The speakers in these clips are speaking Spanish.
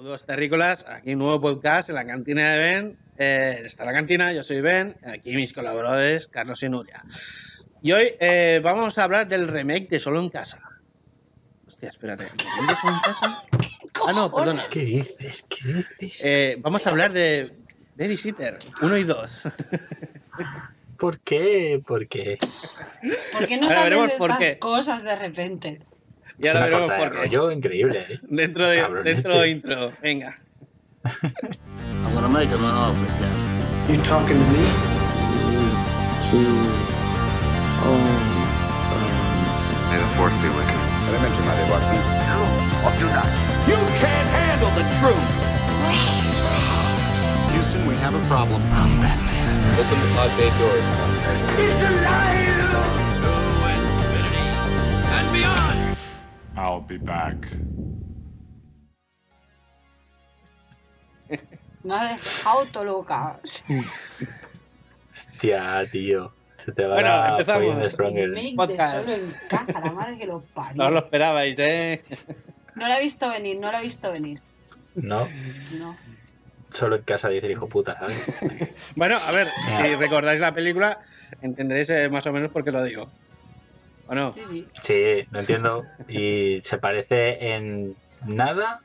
Saludos terrícolas, aquí un nuevo podcast en la cantina de Ben. Eh, está la cantina, yo soy Ben, aquí mis colaboradores Carlos y Nuria. Y hoy eh, vamos a hablar del remake de Solo en Casa. Hostia, espérate, ¿remake de Solo en Casa? Ah, no, perdona. ¿Qué dices? ¿Qué dices? Eh, vamos a hablar de Babysitter 1 y 2. ¿Por qué? ¿Por qué? ¿Por qué no Ahora sabes veremos estas por qué. cosas de repente? Y es ahora una veremos corta de por qué. rollo increíble. ¿eh? Dentro de, Cabrón dentro este. de intro, venga. I'm gonna make him an offer, Jack. You talking to me? May the force be with you. Elemente, Madre Watson. Or do not. You can't handle the truth. Houston, we have a problem. I'm Batman. Open the pod bay doors. He's alive. To infinity and beyond. I'll be back. Me ha dejado todo loca. Hostia, tío. Se te va Bueno, la empezamos. Podcast. solo en casa, la madre que lo No parió. os lo esperabais, ¿eh? No la he visto venir, no la he visto venir. No, No. solo en casa dice el hijo puta, ¿sabes? Bueno, a ver, si recordáis la película, entenderéis eh, más o menos por qué lo digo. ¿O no? Sí, sí. Sí, lo entiendo. Y se parece en nada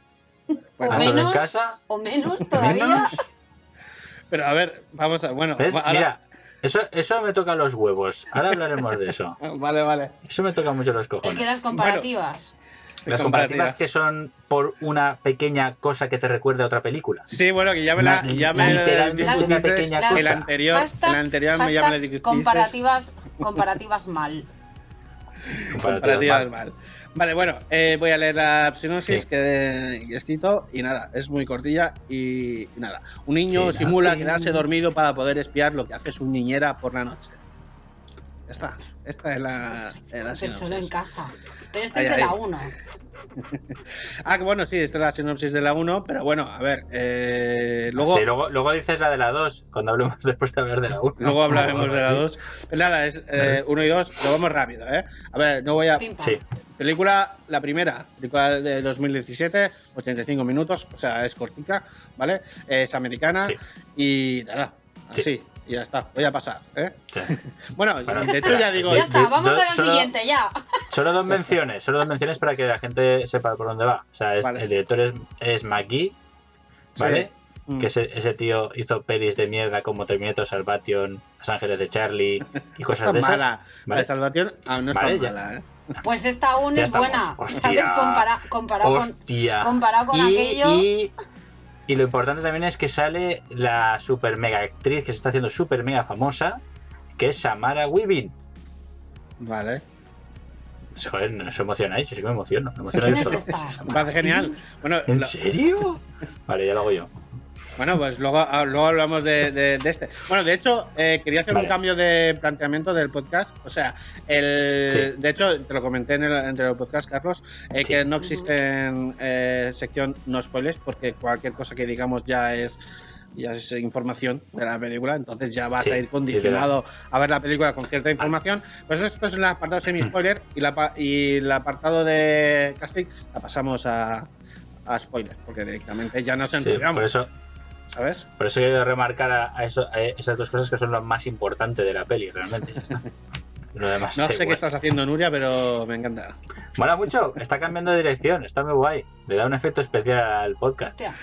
O solo en menos, casa. o menos todavía. Menos. Pero a ver, vamos a. Bueno, Mira, eso, eso me toca los huevos. Ahora hablaremos de eso. Vale, vale. Eso me toca mucho los Es que cojones. las comparativas. Las comparativas que son por una pequeña cosa que te recuerda a otra película. Sí, bueno, que ya me la. Ya me literalmente una pequeña El cosa. anterior, hashtag- el anterior me ya me la comparativas, comparativas mal. Comparativas mal. Vale, bueno, eh, voy a leer la sinopsis Sí. que he escrito y nada, es muy cortilla y, y nada. Un niño Sí, simula sí. quedarse dormido para poder espiar lo que hace su niñera por la noche. Está, esta es la, la Súper solo en casa. Pero Ay, es de la 1. Ah, que bueno, sí, esta es la sinopsis de la 1, pero bueno, a ver, eh, luego, Sí, luego, luego dices la de la 2, cuando hablemos después de hablar de la 1. luego hablaremos de la 2. Pero nada, es 1 y 2, lo vamos rápido, ¿eh? A ver, no voy a... Sí, Película, la primera, película de 2017, 85 minutos, o sea, es cortica, ¿vale? Es americana Sí. y nada, Sí. así, y ya está, voy a pasar, ¿eh? sí. Bueno, Bueno, de hecho ya digo, Ya está, vamos de- a la solo- siguiente, ya. Solo dos menciones, solo dos menciones para que la gente sepa por dónde va. O sea, es- Vale. el director es, es McGee, ¿vale? Mm. Que ese, ese tío hizo pelis de mierda como Terminator Salvation, Los Ángeles de Charlie y cosas de esas. mala, la ¿vale? de Salvación aún no está Vale, mala, ¿eh? Pues esta aún Ya es estamos. buena. Hostia. ¿Sabes? Compara, comparado con. Y, aquello- Y, y lo importante también es que sale la super mega actriz que se está haciendo super mega famosa, que es Samara Weaving. Vale, Joder, no os emocionáis, yo sí que me emociono. Me emociono ¿Quién yo es solo. parece genial. Bueno, ¿En lo- serio? Vale, ya lo hago yo. Bueno pues luego, ah, luego hablamos de, de- de este. Bueno, de hecho, eh, quería hacer Vale. un cambio de planteamiento del podcast. O sea, el, Sí. de hecho, te lo comenté en el, entre el podcast, Carlos, eh, Sí. que no existe en eh, sección no spoilers, porque cualquier cosa que digamos ya es ya es información de la película, entonces ya vas Sí, a ir condicionado a ver la película con cierta información. Pues esto es el apartado semi-spoiler y, la, y el apartado de casting la pasamos a, a spoiler, porque directamente ya nos Sí, enrollamos, por eso, ¿sabes? por eso quiero remarcar a, a eso- a esas dos cosas que son lo más importante de la peli, realmente. Ya está. Lo demás No sé qué igual. estás haciendo, Nuria, pero me encanta. Mola mucho, está cambiando de dirección, está muy guay. Le da un efecto especial al podcast. Hostia.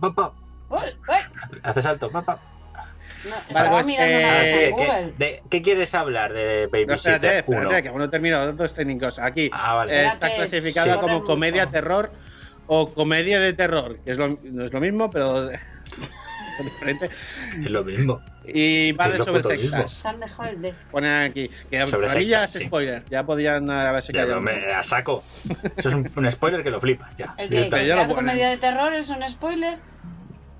Pa, pa, Uy, uy. Hace salto, pa, pa. No, estaba pues, eh, sí, ¿qué, de- ¿qué quieres hablar de No, Babysitter espérate, 1? espérate, que aún no he terminado datos técnicos. Aquí Ah, vale. eh, está clasificada como comedia, terror o comedia de terror, que es lo, no es lo mismo, pero. Es lo mismo. Y vale sobre sectas. Se han dejado el de. Ponen aquí. Que Sobre para mí ya es sí. spoiler. Ya podían haberse Ya, pero me a saco. Eso es un, un spoiler que lo flipas, ya. El que, que sea comedia de terror es un spoiler.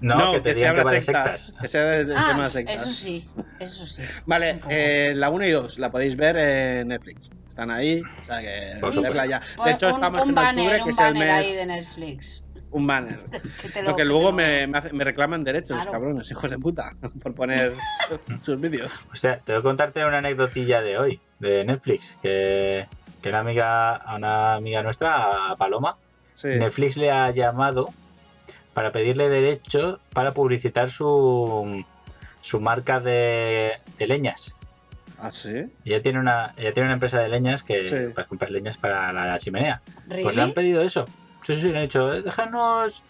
No, que te se que habla de sectas. sectas. Que sea Ah, tema de sectas. eso sí, eso sí. Vale, eh, la 1 y 2 la podéis ver en Netflix. Están ahí, o sea que verla ya. De hecho, un, estamos un en banner, octubre, que es el banner ahí de mes. Netflix. Un banner. Que Lo que luego lo- me, me hace- me reclaman derechos, Claro. cabrones, hijos de puta, por poner sus vídeos. Hostia, te voy a contarte una anecdotilla de hoy, de Netflix, que, que una amiga, a una amiga nuestra, a Paloma, Sí. Netflix le ha llamado para pedirle derecho para publicitar su, su marca de, de leñas. ¿Ah, sí? Ella tiene una, ella tiene una empresa de leñas que Sí. para comprar leñas para la chimenea. ¿Really? Pues le han pedido eso. Sí, sí, sí, le han dicho, "Eh, déjanos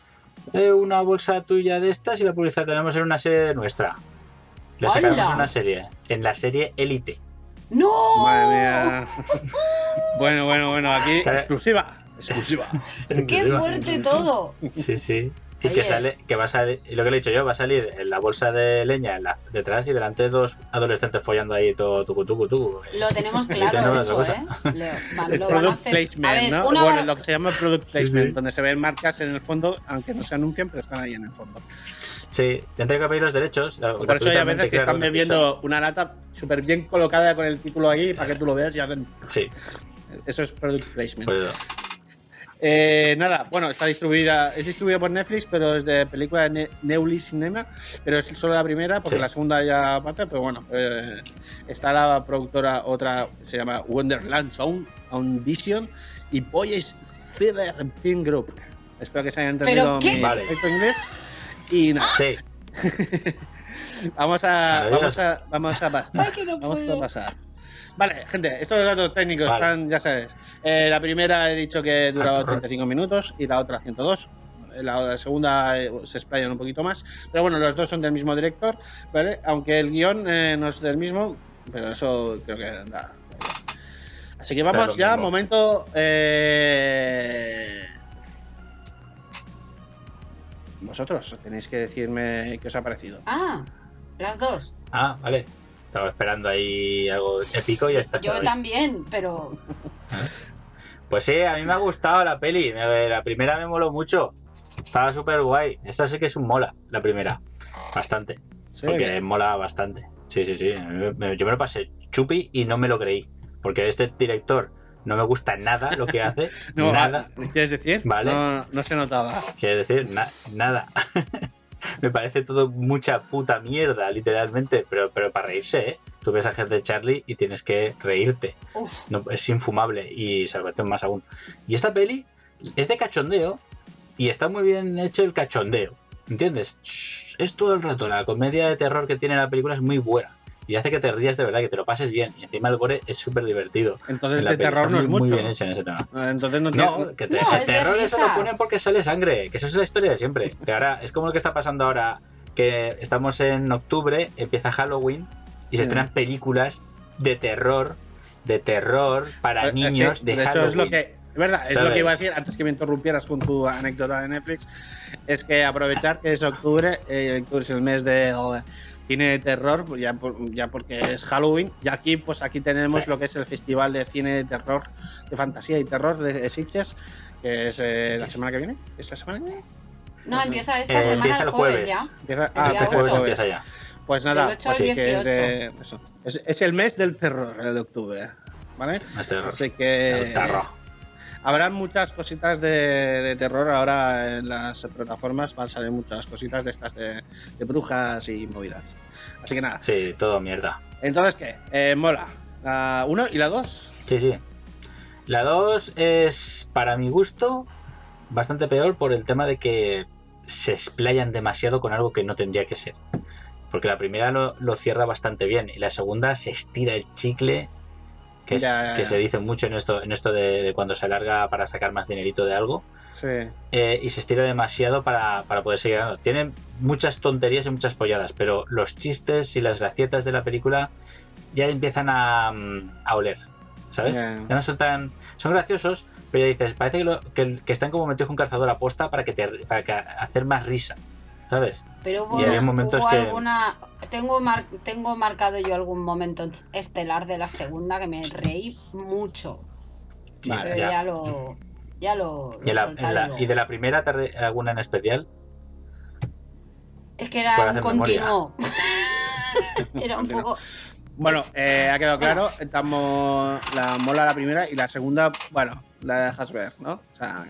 eh, una bolsa tuya de estas y la publicidad tenemos en una serie nuestra. Le sacaremos ¡Hala! una serie, en la serie Elite. ¡No! Madre mía. bueno, bueno, bueno, aquí exclusiva. Exclusiva. ¡Qué fuerte todo! Sí, sí. Y que sale, que va a salir, y lo que le he dicho yo, va a salir en la bolsa de leña en la- detrás y delante dos adolescentes follando ahí todo tucu tucu tucu. Lo tenemos claro tenemos eso, ¿eh? Leo, va- lo van a Product hacer. placement, a ver, ¿no? una Bueno, lo que se llama product placement, sí. donde se ven marcas en el fondo, aunque no se anuncian, pero están ahí en el fondo. Sí, tendré que pedir los derechos. Por eso hay a veces que están bebiendo una lata súper bien colocada con el título ahí para que tú lo veas y hacen. Sí, Eso es product placement. pues. Eh, nada, bueno, está distribuida, es distribuida por Netflix, pero es de película de Ne- Neuli Cinema, pero es solo la primera, porque Sí. la segunda ya aparte, pero bueno, eh, está la productora otra, se llama Wonderland Sound, Sound Vision y Boys Theater Film Group. Espero que se haya entendido mi Vale. perfecto inglés. Y nada, Sí, vamos a, vamos a, vamos a pasar. Ay, que no Vamos a pasar. Vale, gente, estos datos técnicos Vale. están, ya sabes. Eh, la primera he dicho que duraba Arturo. 85 minutos y la otra 102. La, la segunda eh, se explayan un poquito más. Pero bueno, los dos son del mismo director, ¿vale? Aunque el guion eh, no es del mismo, pero eso creo que da. Así que vamos ya, mismo. momento. eh, Vosotros tenéis que decirme qué os ha parecido. Ah, las dos. ah, vale. Estaba esperando ahí algo épico y ya está. Yo también, pero Pues sí, a mí me ha gustado la peli. La primera me moló mucho. Estaba súper guay. Esta sí que es un mola, la primera. Bastante. Sí, Porque bien. mola bastante. Sí, sí, sí. Yo me lo pasé chupi y no me lo creí. Porque este director no me gusta nada lo que hace. No, nada. ¿Quieres decir? Vale. No, no se notaba. Quiero decir, na- nada. me parece todo mucha puta mierda, literalmente. Pero, pero para reírse, ¿eh? Tú ves a gente de Charlie y tienes que reírte. No, es infumable y advierte más aún. Y esta peli es de cachondeo y está muy bien hecho el cachondeo. ¿Entiendes? Es todo el rato. La comedia de terror que tiene la película es muy buena. Y hace que te rías de verdad, que te lo pases bien. Y encima el gore es súper divertido. Entonces de terror no es muy, muy mucho. bien hecho en ese tema. Entonces no. No, que te, No, el es de terror eso lo ponen porque sale sangre, que eso es la historia de siempre. Que ahora es como lo que está pasando ahora, que estamos en octubre, empieza Halloween y Sí. se estrenan películas de terror, de terror para Eh, niños sí, de, de hecho, Halloween. es lo que. Es verdad, es lo que iba a decir antes que me interrumpieras con tu anécdota de Netflix. Es que aprovechar que es octubre, eh, octubre es el mes de eh, cine de terror, pues ya, por- ya porque es Halloween. Y aquí, pues aquí tenemos Sí. lo que es el Festival de Cine de Terror, de Fantasía y Terror de, de Sitges, que es eh, la semana que viene. ¿Es la semana que viene? no, empieza esta Eh, semana empieza el jueves, jueves. ya. Empieza, El ah, este jueves empieza ya. Pues nada, así que es, 18. de, eso. Es, es el mes del terror, el de octubre. ¿Vale? Más terror. Así que. El terror. Habrá muchas cositas de, de terror ahora en las plataformas. Van a salir muchas cositas de estas de, de brujas y movidas. Así que nada. Sí, todo mierda. Entonces, ¿qué? Eh, mola. La 1 y la 2. Sí, sí. La 2 es, para mi gusto, bastante peor por el tema de que se explayan demasiado con algo que no tendría que ser. Porque la primera lo, lo cierra bastante bien y la segunda se estira el chicle, que, es- Ya, ya, que se dice mucho en esto, en esto de, de cuando se alarga para sacar más dinerito de algo. Sí. eh, y se estira demasiado para, para poder seguir ganando. Tienen muchas tonterías y muchas polladas, pero los chistes y las gracietas de la película ya empiezan a, mm, a oler, ¿sabes? Ya. Ya no son tan... Son graciosos, pero ya dices, parece que, lo- que, que están como metidos con calzador a posta para, que te, para que hacer más risa, ¿sabes? Pero hubo, Y había una- momentos hubo que- alguna. Tengo, mar- tengo marcado yo algún momento estelar de la segunda que me reí mucho. Sí, Vale, pero ya. ya, lo. Ya lo. Y, lo la- y de la primera, ¿te re- alguna en especial? Es que era un continuo. era un poco. Bueno, eh, ha quedado claro. Estamos. La mola la primera y la segunda, bueno, la dejas ver, ¿no? O sea,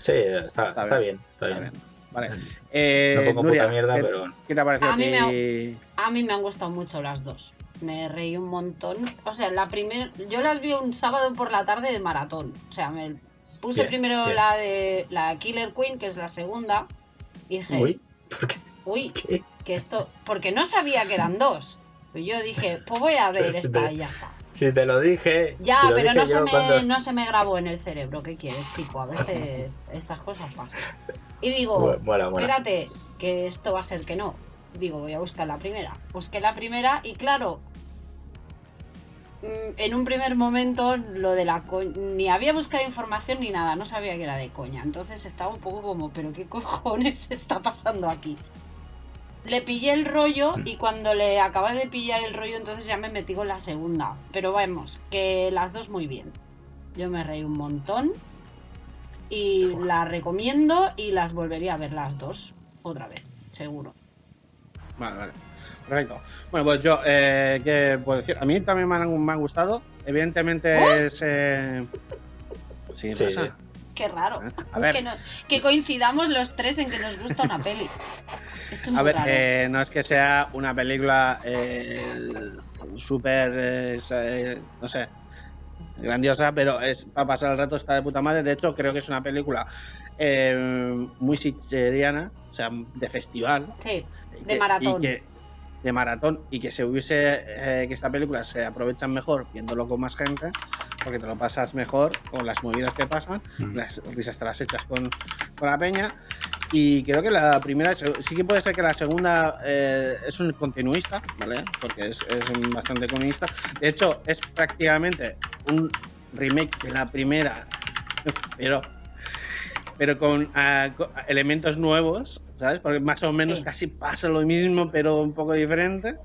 Sí, está, Está está, bien, bien, está está bien. bien. Vale. Eh, no pongo Nuria, puta mierda, ¿qué, pero... ¿qué te ha parecido a, A mí ti? me A mí me han gustado mucho las dos. Me reí un montón. O sea, la primera. Yo las vi un sábado por la tarde de maratón. O sea, me puse Bien, primero bien. la de la Killer Queen, que es la segunda. Y dije, Uy, ¿por qué? uy, ¿Qué? que esto. Porque no sabía que eran dos. Pues yo dije, pues voy a ver esta y ya está. Si te lo dije. Ya, si lo pero dije no se, me, cuando- no se me grabó en el cerebro. ¿Qué quieres, chico? A veces estas cosas pasan. Y digo, Bueno, espérate, que esto va a ser que no. Digo, voy a buscar la primera. Busqué la primera y claro, mm, en un primer momento lo de la co- ni había buscado información ni nada, no sabía que era de coña. Entonces estaba un poco como, pero qué cojones está pasando aquí. Le pillé el rollo y cuando le acabé de pillar el rollo entonces ya me metí con la segunda. Pero vamos, que las dos muy bien. Yo me reí un montón y la recomiendo y las volvería a ver las dos otra vez, seguro. Vale, vale. Perfecto. Bueno, pues yo, eh, ¿qué puedo decir? A mí también me han, me han gustado. Evidentemente ¿Oh? es. eh, Sí, Sí, pasa. Qué raro. A ver. Que, no- que coincidamos los tres en que nos gusta una peli. Esto es muy A ver, raro. eh, no es que sea una película eh, súper, eh, no sé, grandiosa, pero es para pasar el rato está de puta madre. De hecho, creo que es una película eh, muy sitcheriana, o sea, de festival. Sí, de que- maratón. Y que, de maratón y que se hubiese eh, que esta película se aprovechan mejor viéndolo con más gente porque te lo pasas mejor con las movidas que pasan Mm. las risas te las echas con, con la peña. Y creo que la primera sí que puede ser que la segunda eh, es un continuista vale porque es, es bastante continuista. De hecho es prácticamente un remake de la primera pero pero con, ah, co- elementos nuevos, ¿sabes? Porque más o menos Sí. casi pasa lo mismo, pero un poco diferente.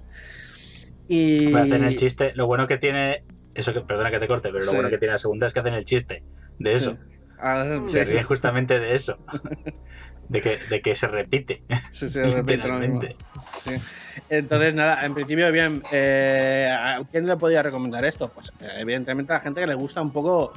Y. Hacen el chiste. Lo bueno que tiene. Eso que, perdona que te corte, pero lo Sí. bueno que tiene la segunda es que hacen el chiste de eso. Sí. Ah, sí, Se sí, ríen justamente de eso. De que, de que se repite. sí, sí, repite lo mismo. literalmente. Sí. Entonces, nada, en principio, bien. eh, ¿A quién le podría recomendar esto? Pues, evidentemente, a la gente que le gusta un poco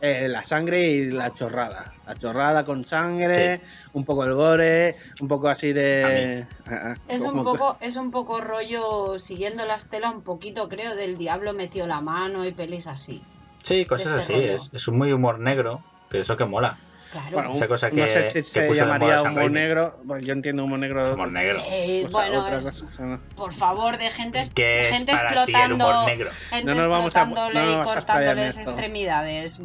eh, la sangre y la chorrada. La chorrada con sangre, un poco el gore, un poco así de. Ah, ah, Es un poco, es un poco rollo siguiendo la estela un poquito, creo, del diablo metió la mano y pelis así. Sí, cosas así. este rollo. Es, es un muy humor negro. Que es lo que mola. Claro. Bueno, Esa cosa no que- sé si que se llamaría humor negro. Bueno, yo entiendo humor negro. Humor negro. Eh, o sea, bueno, otra es- cosa, o sea, no. por favor, de gente, ¿Qué es gente para ti el explotando, humor negro? gente No nos vamos a- no nos y a cortándoles esto. extremidades.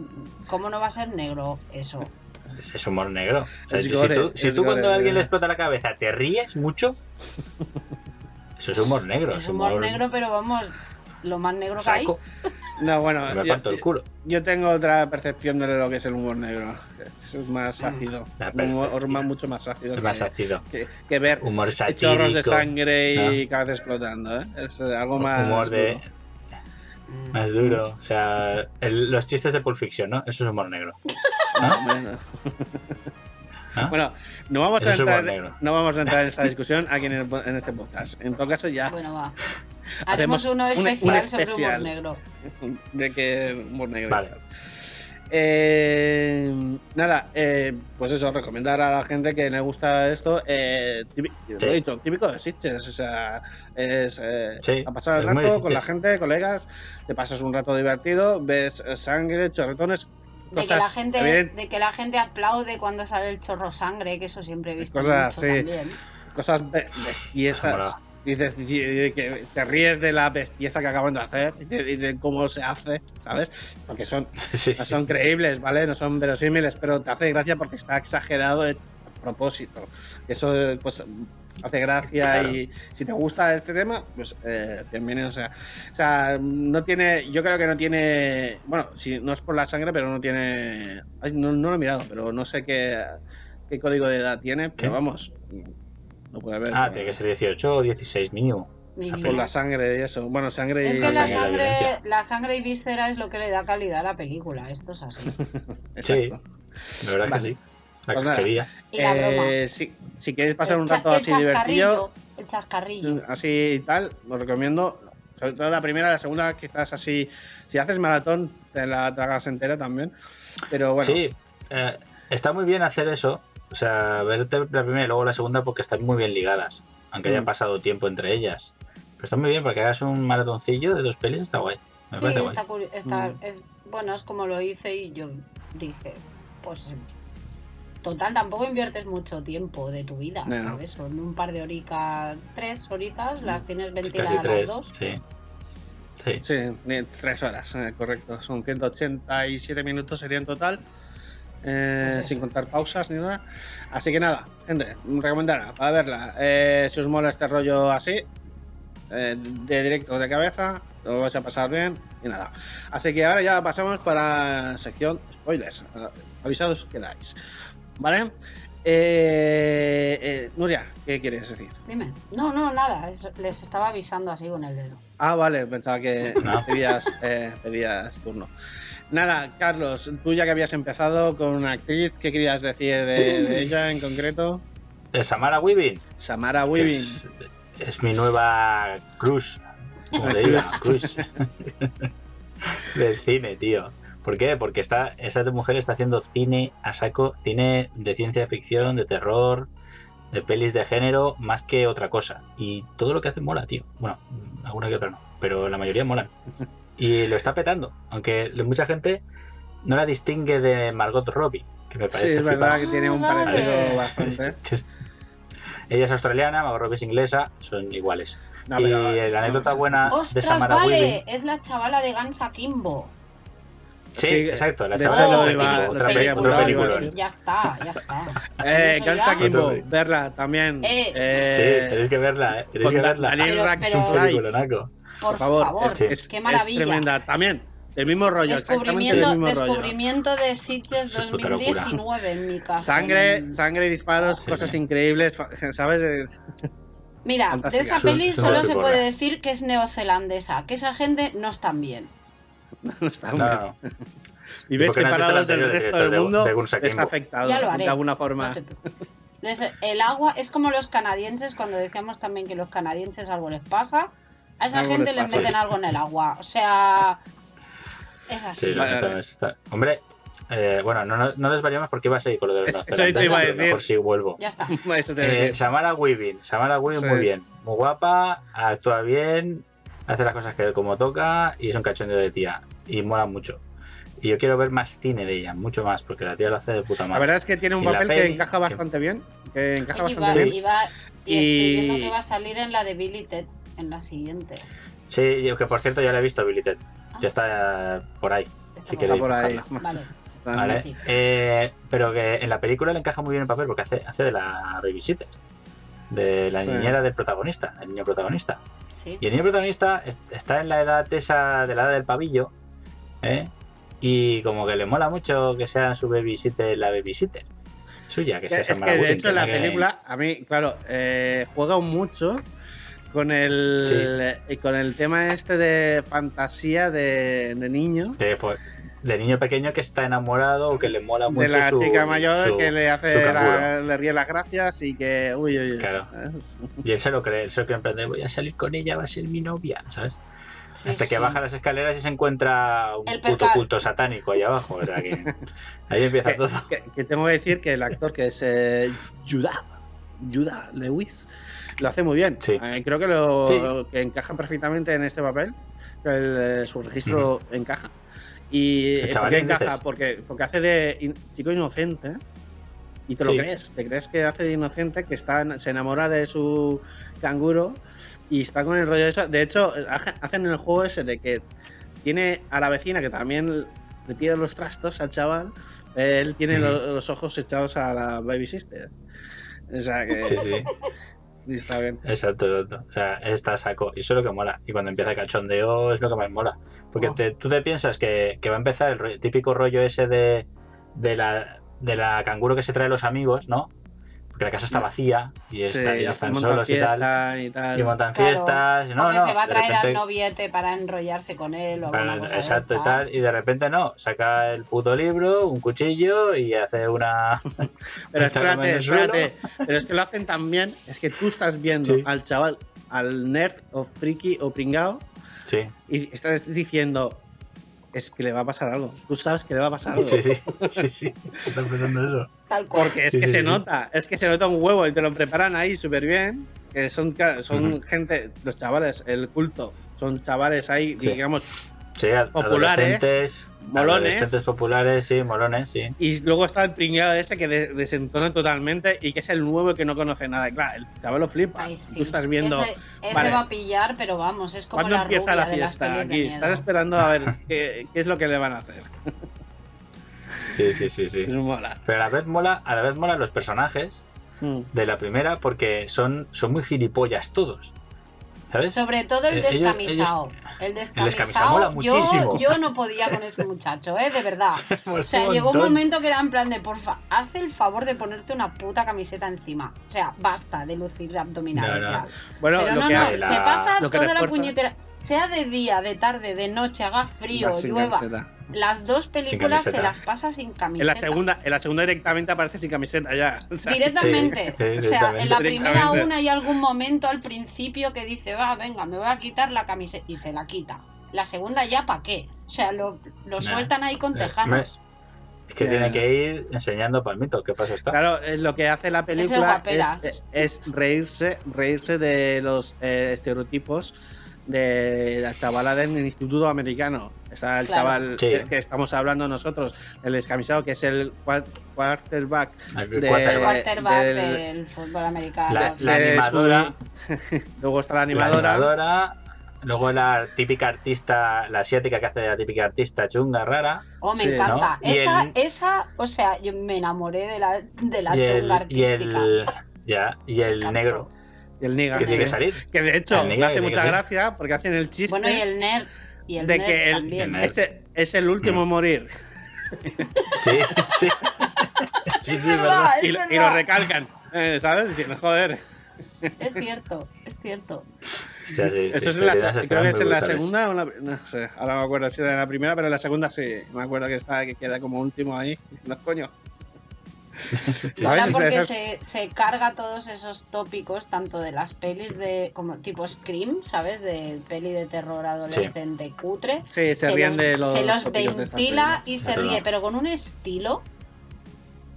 ¿Cómo no va a ser negro eso? Es, es humor negro. O sea, Es si gore, tú, si tú gore, cuando a alguien gore. le explota la cabeza te ríes mucho, eso es humor negro. es humor negro, pero vamos, lo más negro que hay. No, bueno, Me yo, parto el culo. yo tengo otra percepción de lo que es el humor negro. Es más ácido. La Un humor más- mucho más ácido. Es que, más ácido. que, que ver Humor satírico. chorros de sangre y ¿no? cabeza explotando. ¿eh? Es eh, algo más. humor de duro. Mm. más duro. O sea, el- los chistes de Pulp Fiction, ¿no? Eso es humor negro. No. ¿Ah? Bueno, no vamos, a entrar, no vamos a entrar en esta discusión aquí en, el- en este podcast. En todo caso, ya Bueno, va. Hacemos Haremos uno un- un especial sobre humor especial. negro. de que humor negro. Vale. Eh, nada, eh, pues eso, recomendar a la gente que le gusta esto. Eh, típi- lo Sí. he dicho, típico de. O sea, es eh, Sí, a pasar el rato con la gente, colegas, te pasas un rato divertido, ves sangre, chorretones. De que, la gente, de que la gente aplaude cuando sale el chorro sangre, que eso siempre he visto Cosas mucho así. también. cosas. Dices que te ríes de la bestieza que acaban de hacer y de, y de cómo se hace, ¿sabes? Porque son, Sí, no sí. son creíbles, ¿vale? No son verosímiles, pero te hace gracia porque está exagerado a propósito. Eso, pues, hace gracia Claro. y si te gusta este tema, pues, eh, bienvenido. O sea, o sea, no tiene, yo creo que no tiene, bueno, si no es por la sangre, pero no tiene, ay, no, no lo he mirado, pero no sé qué, qué código de edad tiene, pero ¿Qué? vamos, no puede haber. Ah, tiene que ser 18 o 16 mínimo. Mínimo. por la sangre y eso. Bueno, sangre Es y que la sangre y la sangre, violencia. la sangre y víscera es lo que le da calidad a la película. Esto es así. Sí. La verdad Vale. que sí. La Pues nada. casquería. Y la broma. Eh, si, si queréis pasar El un rato así divertido, El chascarrillo. así y tal, os recomiendo. Sobre todo la primera, la segunda, quizás así. Si haces maratón, te la tragas entera también. Pero bueno, Sí, eh, está muy bien hacer eso. O sea, verte la primera y luego la segunda porque están muy bien ligadas. Aunque haya Mm. pasado tiempo entre ellas. Pero está muy bien porque hagas un maratoncillo de dos pelis, está guay. Me Sí, parece guay. está, está- Mm. es, bueno, es como lo hice y yo dije, pues Total, tampoco inviertes mucho tiempo de tu vida, No, no. ¿sabes? Son un par de horitas, tres horitas, las tienes Casi ventiladas las tres. dos. Sí. Sí. Tres horas, eh, correcto. Son 187 minutos sería en total. Eh, sí. sin contar pausas ni nada. Así que nada, gente, recomendada para verla. Eh, si os mola este rollo así, eh, de directo de cabeza, lo vais a pasar bien y nada. Así que ahora ya pasamos para sección spoilers. Avisados quedáis. ¿Vale? Eh, eh, Nuria, ¿qué quieres decir? Dime. No, no, nada, es- les estaba avisando así con el dedo. Ah, vale, pensaba que No. pedías, eh, pedías turno. Nada, Carlos, tú ya que habías empezado con una actriz, ¿qué querías decir de, de ella en concreto? Eh, Samara Weaving. Samara Weaving. Es, es mi nueva cruz. Como le diga, cruz. Del cine, tío. ¿Por qué? Porque está, esa mujer está haciendo cine a saco, cine de ciencia ficción, de terror, de pelis de género, más que otra cosa. Y todo lo que hace mola, tío. Bueno, alguna que otra no, pero la mayoría molan. Y lo está petando, aunque mucha gente no la distingue de Margot Robbie, que me Sí, parece es verdad que tiene un parecido bastante. Ella es australiana, Margot Robbie es inglesa, son iguales. No, y pero- la anécdota no, buena de ¡Ostras, Samara vale! Weaving. Es la chavala de Gansa Kimbo. Sí, Sí, exacto. La de chavala hecho, de lo Gansa iba- Kimbo, lo otra, otra iba a película. decir. Ya está, ya está. Eh, Gansa. Kimbo, verla también. Eh. Eh, Sí, tenéis que verla, eh. Tenéis que verla. Daniel Pero- Radcliffe pero- Un Live. peliculonaco. Por, favor, favor, es, Sí. es- qué es maravilla. tremenda. También, el mismo rollo, exactamente el Descubrimiento, mismo rollo. descubrimiento de Sitges Es puta locura. 2019 en mi caso. Sangre, sangre, disparos, Sí. cosas increíbles, ¿sabes? Mira, de Fantástica. esa Es un- peli es solo se puede decir que es neozelandesa, que esa gente no están bien. no está No, bien. Y ves ¿Por qué no has visto separados del resto de- del de- mundo, de Kimbo? afectado de alguna forma. No el agua es como los canadienses, cuando decíamos también que los canadienses algo les pasa. A esa Algo gente les les meten algo en el agua. O sea, es así. Sí, la Vale, neta vale. es esta- Hombre, eh, bueno, no, no, no desvariamos porque iba a seguir con lo de los Eso te iba a decir. Mejor si vuelvo. Ya está. Eso te Eh, Samara Weaving, Samara Weaving Sí. muy bien, muy guapa, actúa bien, hace las cosas que como toca y es un cachondeo de tía y mola mucho. Y yo quiero ver más cine de ella, mucho más, porque la tía lo hace de puta La madre. verdad es que tiene un Y la papel que encaja que- bastante bien. Que encaja Y bastante bien. y va- y Y- estoy viendo que va a salir en la de Billy Ted, en la siguiente. Sí, yo que por cierto ya la he visto, Billy Ted. Ya está por ahí. Está Si por queréis por ahí. Vale. Eh, pero que en la película le encaja muy bien el papel porque hace, hace de la babysitter, de la Sí. niñera del protagonista, del niño protagonista. Sí. Y el niño protagonista es- está en la edad esa de la edad del pavillo, ¿eh? Y como que le mola mucho que sea su babysitter la babysitter suya, que sea Es que de hecho en la que- película, a mí, claro, eh, juega mucho con el eh, con el tema este de fantasía de, de niño. fue de niño pequeño que está enamorado o que le mola mucho De la su- chica mayor su- que le hace la- le ríe las gracias y que uy, uy, uy, Claro. ¿sabes? Y él se lo cree, él se lo cree en plan de voy a salir con ella, va a ser mi novia, ¿sabes? Sí, Hasta que sí. baja las escaleras y se encuentra un El puto culto satánico ahí abajo. o sea que ahí empieza que, todo. que- que tengo que decir que el actor que es eh, Judah, Judah Lewis lo hace muy bien. Sí. Eh, creo que lo Sí. que encaja perfectamente en este papel. El, eh, su registro encaja. ¿Y eh, por qué encaja? dices. Porque, porque hace de in- chico inocente. Y te lo Sí. crees, te crees que hace de inocente, que está, se enamora de su canguro y está con el rollo de eso. De hecho, hace- hacen el juego ese de que tiene a la vecina que también le tira los trastos al chaval, él tiene los ojos echados a la baby sister. O sea que Sí, sí, está bien. exacto, exacto. O sea, está saco. Y eso es lo que mola. Y cuando empieza el cachondeo es lo que más mola. Porque Oh. te- tú te piensas que, que va a empezar el típico rollo ese de, de, la, de la canguro que se trae los amigos, ¿no? Porque la casa está vacía y, Sí, está- y están solos y tal. y tal. Y montan Claro. fiestas. No, o que no, se va a traer repente- al noviete para enrollarse con él o alguna Para- cosa de exacto y tal, y de repente no, saca el puto libro, un cuchillo y hace una. Pero espérate, espérate. Es que lo hacen tan bien, es que tú estás viendo Sí. al chaval, al nerd o friki o pringao, Sí, y estás diciendo, es que le va a pasar algo. Tú sabes que le va a pasar algo. sí, sí, sí, sí. Está pensando eso. Tal cual. Porque es Sí, que sí, se sí. nota, es que se nota un huevo y te lo preparan ahí súper bien. Que son, son gente, los chavales, el culto, son chavales ahí, Sí. digamos, Sí, Populares, adolescentes, molones. adolescentes populares, sí, molones, sí. Y luego está el pringado ese que de- desentona totalmente y que es el nuevo que no conoce nada. Claro, el chaval lo flipa. Ay, sí. Tú estás viendo. Ese, ese Vale. va a pillar, pero vamos, es como ¿Cuándo la empieza rubia la fiesta? Aquí estás esperando a ver qué, qué es lo que le van a hacer. Sí, sí, sí, sí. Es mola. Pero a la vez mola, a la vez mola los personajes Mm. de la primera porque son, son muy gilipollas todos. ¿Sabes? Sobre todo el Eh, ellos- descamisado. el descamisado. descamisado mola yo, muchísimo. yo no podía con ese muchacho, ¿eh? De verdad. O Mola sea, un llegó un momento que era en plan de, porfa, haz el favor de ponerte una puta camiseta encima. O sea, basta de lucir abdominales No. Bueno, Pero lo no, que no, la- se pasa lo que toda la puñetera. Sea de día, de tarde, de noche, haga frío, sin llueva. camiseta. Las dos películas se las pasa sin En camiseta. la segunda, en la segunda directamente aparece sin camiseta ya. O sea, Directamente. Sí, sí, o sea, en la primera una hay algún momento al principio que dice, va, venga, me voy a quitar la camiseta. Y se la quita. La segunda ya, ¿para qué? O sea, lo, lo Nah. sueltan ahí con Eh, tejanos. Es que tiene que ir enseñando palmito, ¿qué paso está? Claro, es lo que hace la el película es, es reírse, reírse de los eh, estereotipos de la chavala del instituto americano. Está el Claro. chaval Sí. que, estamos hablando nosotros, el descamisado, que es el quarterback El de- quarterback. del- del fútbol americano. La- animadora. su- Luego está la La animadora. luego la típica artista, la asiática que hace la típica artista chunga, rara. Oh, me Sí, encanta. Esa, el- esa, o sea, yo me enamoré de la, de la y el, chunga y artística. el, ya, y el encantó. Y el niga. que tiene que salir. Que de hecho me hace mucha que gracia porque hacen el chiste Bueno, y el nerd. Y el de nerd que el, también. el nerd. ese es el último en morir. Sí, sí. Sí, sí, Es verdad, Y, lo- y verdad. lo recalcan. eh, ¿Sabes? Joder. Es cierto, es cierto. Hostia, sí, Eso sí, es en la, creo que es en la segunda o en la, no sé, ahora no me acuerdo si era en la primera, pero en la segunda sí, me acuerdo que está que queda como último ahí, no coño. ¿Sabes? porque se, se carga todos esos tópicos, tanto de las pelis de como tipo Scream, ¿sabes? De peli de terror adolescente cutre. Sí, se ríen los, de los se los ventila y se ríe, pero con un estilo.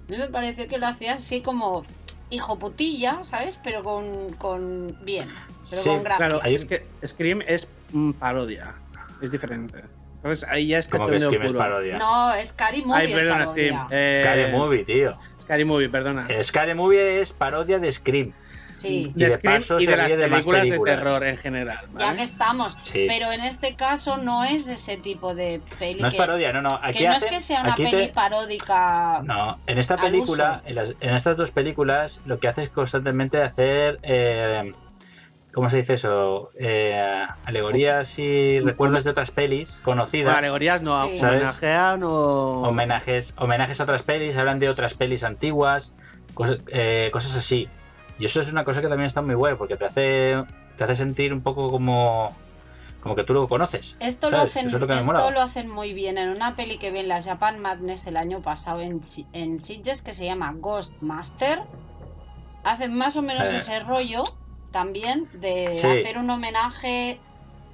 A mí me pareció que lo hacía así como hijo putilla, ¿sabes? Pero con, con bien, pero Sí, con gracia. Claro, es que Scream es mm, parodia, es diferente. Entonces ahí ya es que es puro. parodia. No, Scary Movie Ay, es perdona, parodia. Scream. Eh, Scary Movie, tío. Scary Movie, perdona. Scary Movie es parodia de Scream. Sí. y de Scream paso y se de las ríe de más películas de películas. terror en general. Ya ¿vale? que estamos, Sí. pero en este caso no es ese tipo de peli No es que, parodia, no, no. Aquí que no es que sea una te- peli paródica. No, en esta película, uso. en, las- en estas dos películas, lo que hace es constantemente hacer. Eh, ¿Cómo se dice eso? Eh, alegorías y recuerdos de otras pelis Bueno, conocidas. alegorías no, Sí. Homenajean o... Homenajes, homenajes a otras pelis, hablan de otras pelis antiguas, cosas, eh, cosas así. Y eso es una cosa que también está muy guay, porque te hace, te hace sentir un poco como, como que tú lo conoces. Esto, lo hacen, Eso es lo que me esto lo hacen muy bien en una peli que vi en la Japan Madness el año pasado en, en Sitges que se llama Ghostmaster. Hacen más o menos Eh. ese rollo también de Sí. hacer un homenaje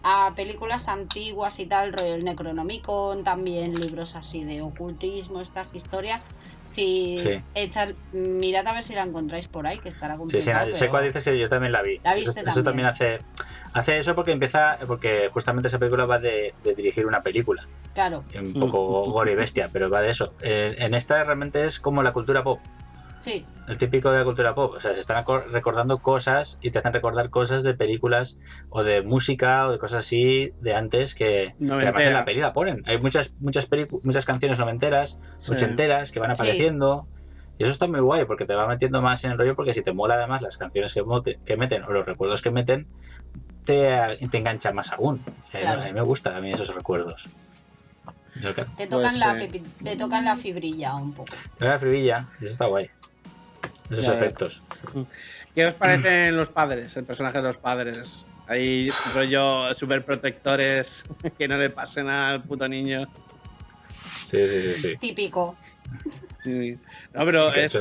a películas antiguas y tal, rollo el Necronomicon, también libros así de ocultismo, estas historias. Si Sí. echad- mirad a ver si la encontráis por ahí, que estará Sí, complicado. sí, sé pero- cuál dices que yo también la vi. La viste eso, eso también. también hace, hace eso porque empieza, porque justamente esa película va de, de dirigir una película, Claro, un poco gore y bestia, pero va de eso. En, en esta realmente es como la cultura pop, sí, el típico de la cultura pop. O sea, se están acor- recordando cosas y te hacen recordar cosas de películas o de música o de cosas así de antes que, que además en la peli la ponen. Hay muchas, muchas, muchas canciones noventeras, Sí. ochenteras que van Sí. apareciendo. Y eso está muy guay porque te va metiendo más en el rollo porque si te mola además las canciones que, mote- que meten o los recuerdos que meten, te, te engancha más aún. Eh, Claro. A mí me gustan a mí esos recuerdos. Te tocan, Pues, la, eh. te tocan la fibrilla un poco. La frivilla, eso está guay. Esos Ya, efectos. ¿Qué os parecen los padres, el personaje de los padres? Hay rollo super protectores que no le pasen al puto niño. Sí, sí, sí. sí. Típico. Sí. No, pero es,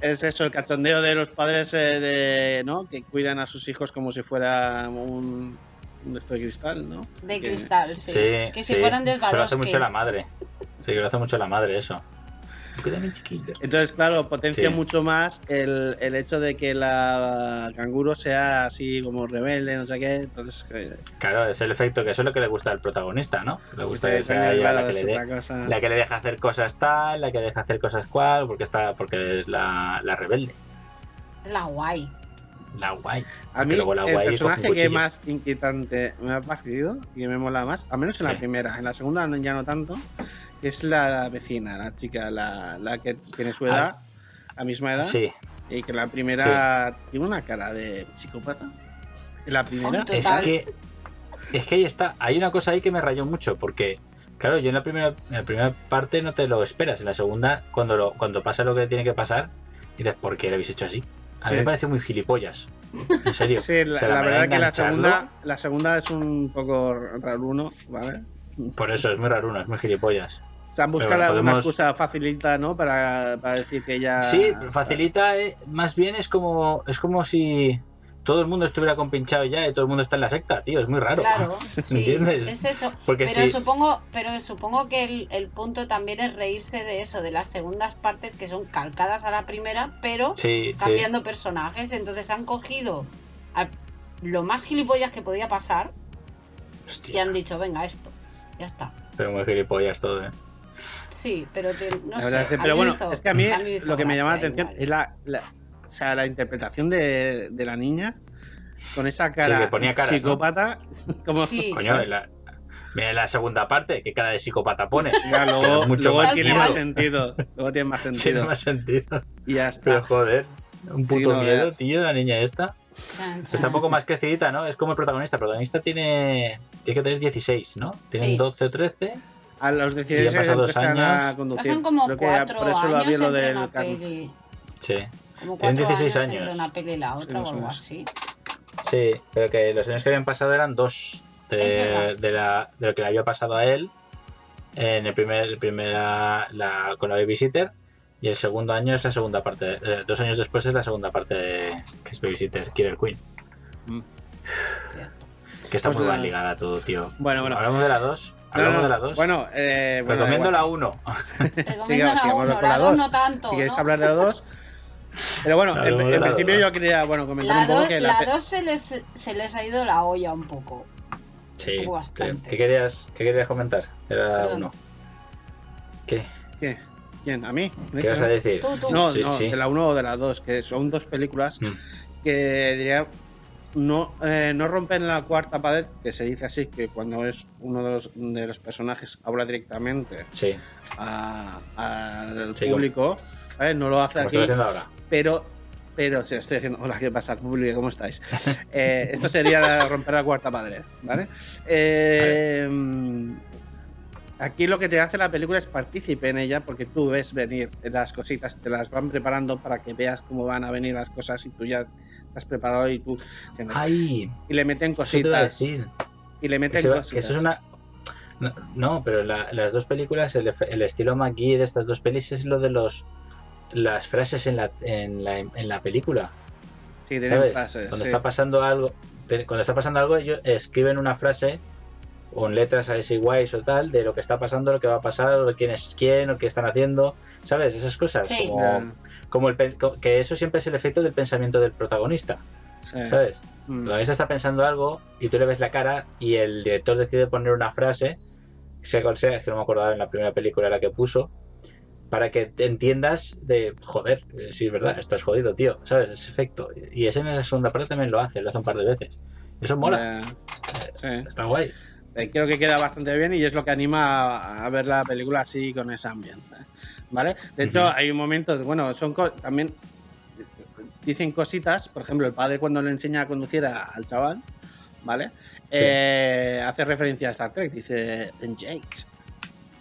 es, eso, el cachondeo de los padres eh, de, ¿no? que cuidan a sus hijos como si fuera un, un de esto de cristal, ¿no? De Que- cristal, sí. Sí, que si sí. fueran de Eso lo hace mucho la madre. Sí, que lo hace mucho la madre eso. Entonces, claro, potencia Sí. mucho más el, el hecho de que la canguro sea así como rebelde, no sé qué. Entonces, eh, Claro, es el efecto que eso es lo que le gusta al protagonista, ¿no? Le gusta que sea ella la que le dé. otra cosa. La que le deja hacer cosas tal, la que deja hacer cosas cual, porque está, porque es la, la rebelde, Es la guay. La guay. A mí, luego la el guay personaje que más inquietante me ha parecido y que me mola más, al menos en la primera, en la segunda ya no tanto, es la vecina, la chica, la, la que tiene su edad, la misma edad, Ah. Sí, y que la primera tiene una cara de psicópata. En la primera, es que, es que ahí está. Hay una cosa ahí que me rayó mucho, porque, claro, yo en la primera, en la primera parte no te lo esperas. En la segunda, cuando, lo, cuando pasa lo que tiene que pasar, dices, ¿por qué lo habéis hecho así? A Sí. mí me parece muy gilipollas. En serio. Sí, la, O sea, la verdad que la segunda, la segunda es un poco raruno, ¿vale? Por eso es muy raro, es muy gilipollas. O sea, buscar Pero una podemos- excusa facilita, ¿no? Para, para decir que ya... Sí, facilita, eh, más bien es como, es como si todo el mundo estuviera compinchado ya y todo el mundo está en la secta, tío, es muy raro. Claro, sí, ¿Entiendes? es eso. Porque pero supongo, pero supongo que el, el punto también es reírse de eso, de las segundas partes que son calcadas a la primera, pero Sí, sí. cambiando personajes. Entonces han cogido a lo más gilipollas que podía pasar y han dicho, venga, esto. Ya está. pero muy gilipollas todo, eh. Sí, pero te- no verdad sé. pero bueno, hizo- es que a mí lo que me llama la atención igual. es la, la- o sea, la interpretación de, de la niña con esa cara que ponía caras, ¿no? psicópata. Como, Sí. Coño, la, mira la segunda parte, qué cara de psicópata pone. Ya, luego, Pero mucho luego más tiene miedo. más sentido. Luego tiene más Tiene sentido. más sentido. Y ya Pero está. joder, un Sí, puto no miedo, veas. tío, la niña esta. Chan, Está un poco más crecidita, ¿no? Es como el protagonista. El protagonista tiene, tiene que tener 16, ¿no? Tienen Sí. 12 o 13. A los Y 16 han pasado dos empiezan a años. conducir. Pasan como Creo que cuatro por eso lo años había lo del. Sí. Como Tienen cuatro 16 años, años. una peli y la otra más o algo así. Sí, pero que los años que habían pasado eran dos de, de, la, de lo que le había pasado a él en el primer, el primera la, con la babysitter y el segundo año es la segunda parte. eh, dos años después es la segunda parte de, que es babysitter, Killer Queen. Mm. Que está Pues muy la- mal ligada a todo, tío. Bueno, bueno. Hablamos de la 2. No, Hablamos no, de la 2. Bueno, eh, bueno, Recomiendo la igual. 1. Recomiendo Sigamos, la sigamos uno, con la la dos dos. no tanto. Si queréis ¿no? hablar de la 2. Pero bueno, en, la principio dos. yo quería bueno, comentar La un poco 2 que la pe- dos se, les, se les ha ido la olla un poco. Sí. poco ¿Qué, bastante. qué querías, ¿Qué querías comentar? De la Perdón. 1. ¿Qué? ¿Qué? ¿Quién? ¿A mí? ¿Qué vas a decir? Tú, tú. No, Sí, no, sí. de la 1 o de la 2, que son dos películas Mm. que diría no, eh, no rompen la cuarta pared, que se dice así, que cuando es uno de los, de los personajes habla directamente Sí, al Sí, público, ¿vale? no lo hace aquí, ahora. Pero pero sí, estoy diciendo, hola, ¿qué pasa, público? ¿Cómo estáis? Eh, esto sería romper la cuarta pared, ¿vale? Eh, aquí lo que te hace la película es partícipe en ella, porque tú ves venir las cositas, te las van preparando para que veas cómo van a venir las cosas y tú ya estás preparado y tú ay, y le meten cositas decir. y le meten que cositas. eso es una. No, no, pero la- las dos películas, el, el estilo McGee de estas dos pelis es lo de los las frases en la, en la, en la película. sí, tienen ¿Sabes? frases. Cuando sí. está pasando algo, te- cuando está pasando algo, ellos escriben una frase con letras a ese guays o tal, de lo que está pasando, lo que va a pasar, o de quién es quién, o qué están haciendo, ¿sabes? Esas cosas. Sí. Como, como el, que eso siempre es el efecto del pensamiento del protagonista, sí. ¿sabes? Mm. El protagonista está pensando algo y tú le ves la cara y el director decide poner una frase, sea cual sea, es que no me acordaba en la primera película la que puso, para que te entiendas de, joder, eh, sí es verdad, estás jodido, tío, ¿sabes? Ese efecto. Y ese en esa segunda parte también lo hace, lo hace un par de veces. Eso mola, sí. está guay. Eh, creo que queda bastante bien y es lo que anima a, a ver la película así con ese ambiente. ¿Vale? De hecho, hay momentos, bueno, son también dicen cositas, por ejemplo, el padre cuando le enseña a conducir a- al chaval, ¿vale? Eh, hace referencia a Star Trek, dice Engage.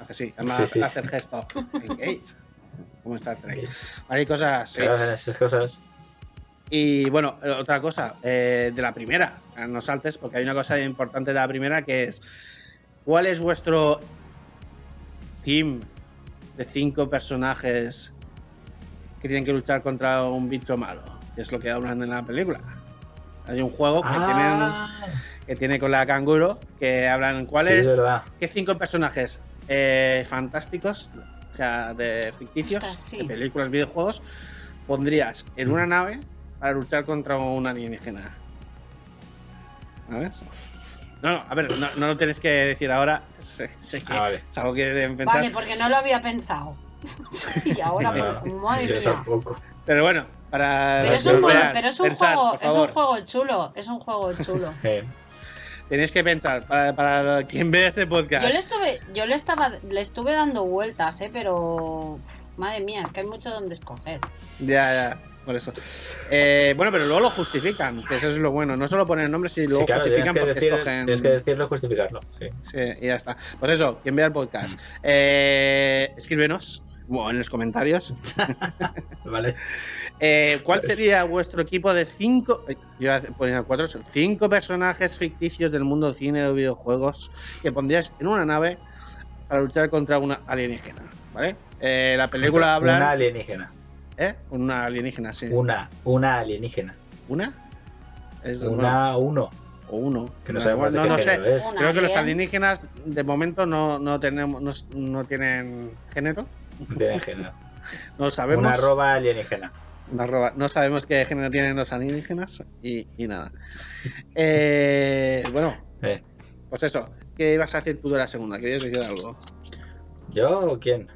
Hace así, además Sí, sí, hace el gesto. Engage. Como Star Trek. Hay cosas esas cosas. Y bueno, otra cosa, eh, de la primera, eh, no saltes porque hay una cosa importante de la primera que es, ¿cuál es vuestro team de cinco personajes que tienen que luchar contra un bicho malo? Que es lo que hablan en la película. Hay un juego que, Ah, tienen, que tiene con la canguro que hablan sí, cuáles, es verdad. qué cinco personajes eh, fantásticos o sea, de ficticios, sí. de películas, videojuegos, pondrías en una nave para luchar contra un alienígena? ¿Sabes? No, no, a ver, no, no lo tienes que decir ahora. Sé, sé que Ah, vale. es algo que deben pensar. Vale, porque no lo había pensado. y ahora, No, me- madre yo mía. tampoco. Pero bueno, para. Pero es un, juego, pero es un pensar, juego, es un juego chulo, es un juego chulo. Tenéis que pensar, para, para quien ve este podcast. Yo le estuve, yo le estaba, le estuve dando vueltas, eh, pero madre mía, es que hay mucho donde escoger. Ya, ya, por eso. Eh, bueno, pero luego lo justifican, que eso es lo bueno. No solo ponen nombres, sino luego sí, claro, tienes justifican que, porque decir, escogen. tienes que decirlo y justificarlo. Sí. Sí, y ya está. Pues eso, quien vea el podcast, eh, escríbenos bueno, en los comentarios. Vale. Eh, ¿Cuál Pues- sería vuestro equipo de cinco, eh, yo iba a poner cuatro, cinco personajes ficticios del mundo cine o videojuegos que pondrías en una nave para luchar contra una alienígena? ¿Vale? Eh, la película habla. Una alienígena. ¿Eh? Una alienígena, sí. Una, una alienígena. ¿Una? Es- Una, uno. o uno. Que no sabemos no, de no qué sé. Una Creo que los alien. alienígenas de momento no, no tenemos no, no tienen género. No tiene género. No sabemos. Una arroba alienígena. Una arroba. No sabemos qué género tienen los alienígenas y, y nada. Eh, bueno, Eh, pues eso. ¿Qué ibas a decir tú de la segunda? ¿Querías decir algo? ¿Yo o quién? Tú,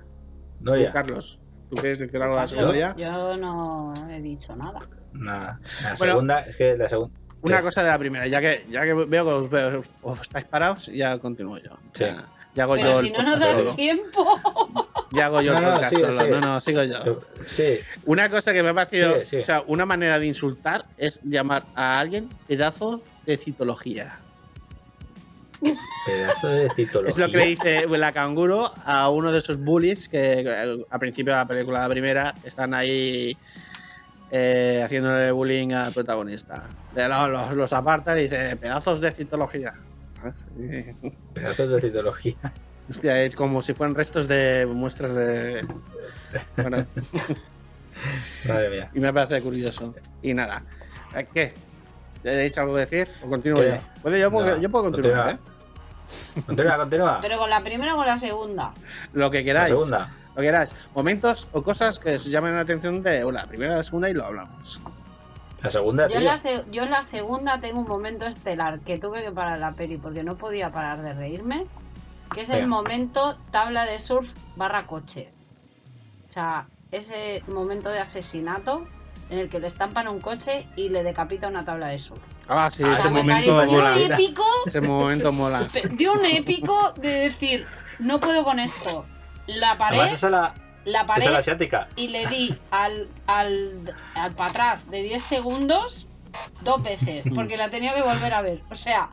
Noria. Carlos. ¿Tú quieres decir algo de la Yo, segunda ya? yo no he dicho nada. Nada. La Bueno. segunda, es que la segunda. Una ¿Qué? cosa de la primera, ya que, ya que veo que os, veo, os estáis parados, ya continúo yo. Sí. Ya, ya hago Pero yo si el no nos da solo. tiempo. Ya hago yo el No, no, podcast sigue, solo. sigue. No, no, sigo yo. Sí, Una cosa que me ha parecido, Sigue, sigue. o sea, una manera de insultar es llamar a alguien pedazo de citología. Pedazo de citología. Es lo que le dice la canguro a uno de esos bullies que al principio de la película la primera están ahí eh, haciéndole bullying al protagonista. De lo- Los, los aparta y dice pedazos de citología. Pedazos de citología. Hostia, es como si fueran restos de muestras de. Bueno, Madre mía. y me parece curioso. Y nada. ¿Qué? ¿Tenéis algo que decir? ¿O continúo ¿Qué? yo? Puedo, yo, puedo, No, yo puedo continuar, continúa. ¿eh? Continúa, continúa. Pero con la primera o con la segunda. Lo que La queráis. segunda. Lo que queráis. Momentos o cosas que os llamen la atención de o la primera o la segunda y lo hablamos. La segunda, Yo la, se- yo en la segunda tengo un momento estelar que tuve que parar la peli porque no podía parar de reírme. Que es el momento tabla de surf barra coche. O sea, ese momento de asesinato en el que le estampan un coche y le decapita una tabla de surf. Ah, sí, Ah, ese sea, me momento mola. Épico, Ese momento mola. de un épico de decir, no puedo con esto. La paré, Además, esa es la, la esa es paré la asiática. y le di al, al, al para atrás de 10 segundos dos veces, porque la tenía que volver a ver. O sea,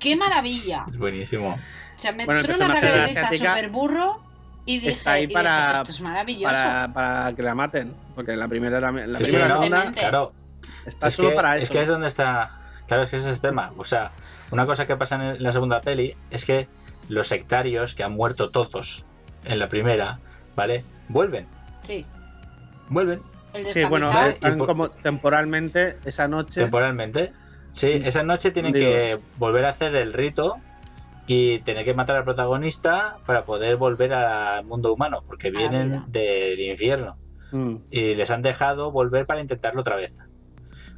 qué maravilla. Es buenísimo. O sea, me Bueno, entró una esa asiática super burro y dije, está ahí y dije, para- esto es maravilloso. Para, para que la maten. Porque la primera, la, la Sí, primera no. Claro, está es solo que, para es eso. que es donde está. Claro, es que ese es el tema. O sea, una cosa que pasa en la segunda peli es que los sectarios que han muerto todos en la primera, ¿vale? Vuelven, Sí, vuelven el Sí, bueno, están como temporalmente esa noche. temporalmente. Sí, esa noche tienen Dios. que volver a hacer el rito y tener que matar al protagonista para poder volver al mundo humano, porque la vienen del infierno. Mm. y les han dejado volver para intentarlo otra vez.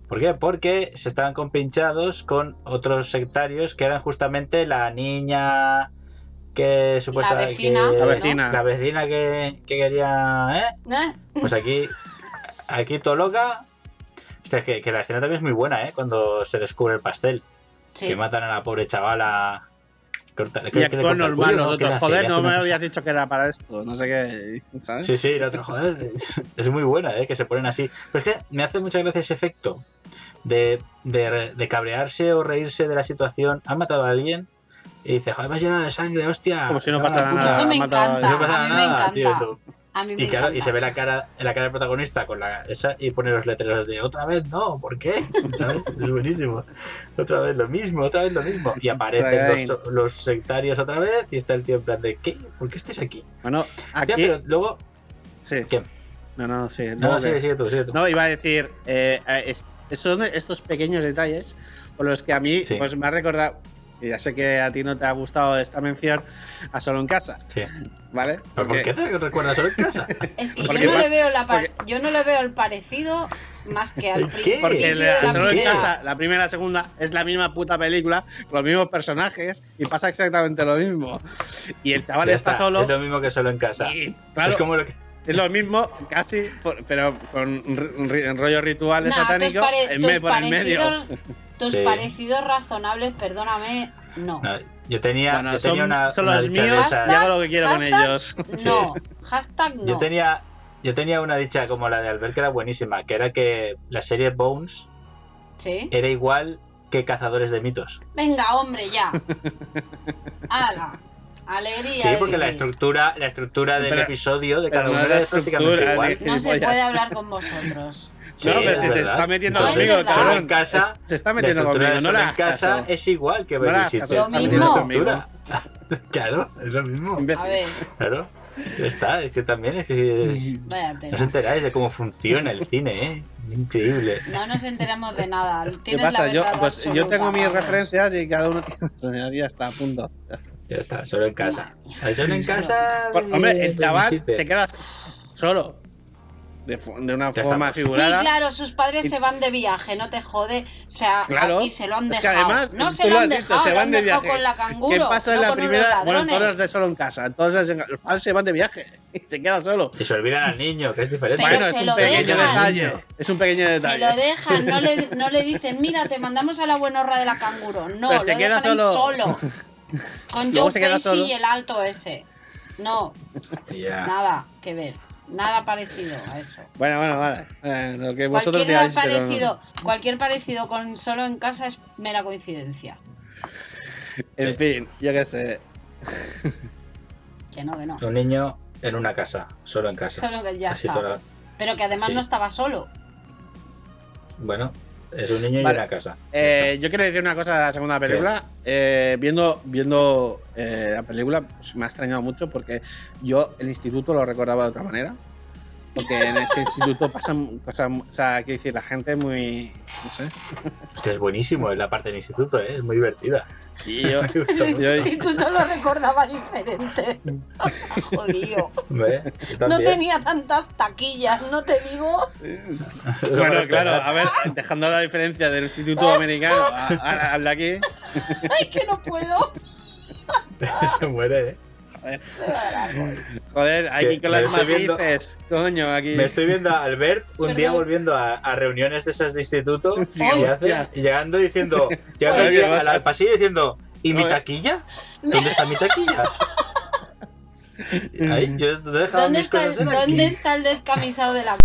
¿Por qué? Porque se estaban compinchados con otros sectarios que eran justamente la niña que supuestamente vecina, La ¿no? vecina. la vecina que, que quería ¿eh? ¿Eh? pues aquí aquí todo loca Hostia, que, que la escena también es muy buena ¿eh? cuando se descubre el pastel Sí. que matan a la pobre chavala Corta- creo Y el normal los ¿no? Joder, hace no me cosa- habías dicho que era para esto. No sé qué. ¿Sabes? Sí, sí, el otro, joder, es muy buena, ¿eh? que se ponen así. Pero es que me hace mucha gracia ese efecto de, de, de cabrearse o reírse de la situación. Han matado a alguien y dice, joder, me has llenado de sangre, hostia. Como si no pasara puta". nada. Eso me encanta. Y no pasa A mí me nada, tío. Tú. A mí me Y claro, encanta. y se ve la cara, en la cara del protagonista con la esa y pone los letreros de otra vez no, ¿por qué? ¿Sabes? Es buenísimo. Otra vez lo mismo, otra vez lo mismo. Y aparecen los, los sectarios otra vez y está el tío en plan de ¿qué? ¿Por qué estáis aquí? Bueno, Ya, aquí. pero luego. Sí. ¿Qué? No, no, sí. No, No, sigue, sigue tú, sigue tú. No, iba a decir, eh, eh, es- son estos pequeños detalles por los que a mí Sí. pues me ha recordado Y ya sé que a ti no te ha gustado esta mención a solo en casa, Sí. ¿vale? ¿Pero por qué te recuerdas solo en casa? Es que yo no, le veo la pa- porque- yo no le veo el parecido más que al principio Porque de la, la solo en casa, la primera y la segunda, es la misma puta película, con los mismos personajes, y pasa exactamente lo mismo. Y el chaval está, está, solo. Es lo mismo que solo en casa. y, claro, Es como lo que. Es lo mismo, casi, pero con ri- ri- rollo ritual Nah, tus, satánico pare- en vez por el medio. parecidos, tus Sí. parecidos razonables, perdóname, no. No, yo tenía, Bueno, yo son, tenía una. son una los dicha de míos, esas- y hago lo que quiero con Hashtag ellos. No, hashtag no. Yo tenía, yo tenía una dicha como la de Albert que era buenísima, que era que la serie Bones ¿Sí? era igual que Cazadores de Mitos. Venga, hombre, ya. Hala. Alegría. Sí, porque la estructura, la estructura del Pero- episodio de cada no uno es la prácticamente igual. No se puede hablar con vosotros. Sí, no, pero si te está metiendo conmigo, cabrón. en casa, Se está la metiendo conmigo, no solo le en casa caso. es igual que No Babysitter. Lo se está metiendo mismo. claro, es lo mismo. A ver, Claro. Está, es que también es que es- vaya no os enteráis de cómo funciona el cine, ¿eh? Es increíble. No nos enteramos de nada. ¿Qué pasa? la Yo, pues, yo tengo mis referencias y cada uno tiene. Ya está, a punto. Ya está, solo en casa. Solo en casa. Hombre, el de chaval se queda solo. De, de una Ya forma estamos. Sí, figurada. claro, sus padres Y- se van de viaje, no te jode. O sea, Claro. y se lo han Es que dejado. además, no se lo lo han dicho, dejado, se lo van han de dejado viaje. con la canguro. ¿Qué pasa en no la primera? Bueno, todas de solo en casa. Entonces los padres se van de viaje y se queda solo. Y se olvidan al niño, que es diferente. Pero bueno, se es un lo pequeño dejan. detalle. Es un pequeño Se lo dejan, no le, no le dicen, mira, te mandamos a la buenorra de la canguro. No, Pues lo se queda dejan ahí solo. solo. Con Joe Pesci y el alto ese. No, Hostia. nada que ver. Nada parecido a eso. Bueno, bueno, vale. Eh, lo que vosotros Cualquier digáis, pero- parecido, cualquier parecido con solo en casa es mera coincidencia. En Sí. fin, yo qué sé. Que no, que no. Un niño en una casa, solo en casa. Solo que ya Así está. toda- Pero que además Sí. no estaba solo. Bueno, es un niño Vale. y una casa. Eh, yo quiero decir una cosa de la segunda película. Eh, viendo viendo eh, la película, pues, me ha extrañado mucho porque yo el instituto lo recordaba de otra manera. Porque en ese instituto pasan cosas. O sea, quiero decir, la gente es muy. No sé. Hostia, es buenísimo, es la parte del instituto, ¿eh? es muy divertida. Y yo. Yo- Y tú no lo recordaba diferente. Jodido. No tenía tantas taquillas, no te digo. bueno, claro, a ver, dejando la diferencia del instituto americano al de aquí. Ay, que no puedo. Se muere, ¿eh? Joder, aquí Que con las viendo- matices. Coño, aquí. Me estoy viendo a Albert un Perdón. día volviendo a, a reuniones de esas de instituto Sí, y, hace- llegando diciendo, llegando aquí ¿qué al, pasillo diciendo, ¿y mi Joder. taquilla? ¿Dónde está mi taquilla? Ahí, yo he dejado ¿Dónde mis está, el, cosas en aquí. ¿Dónde está el descamisado de la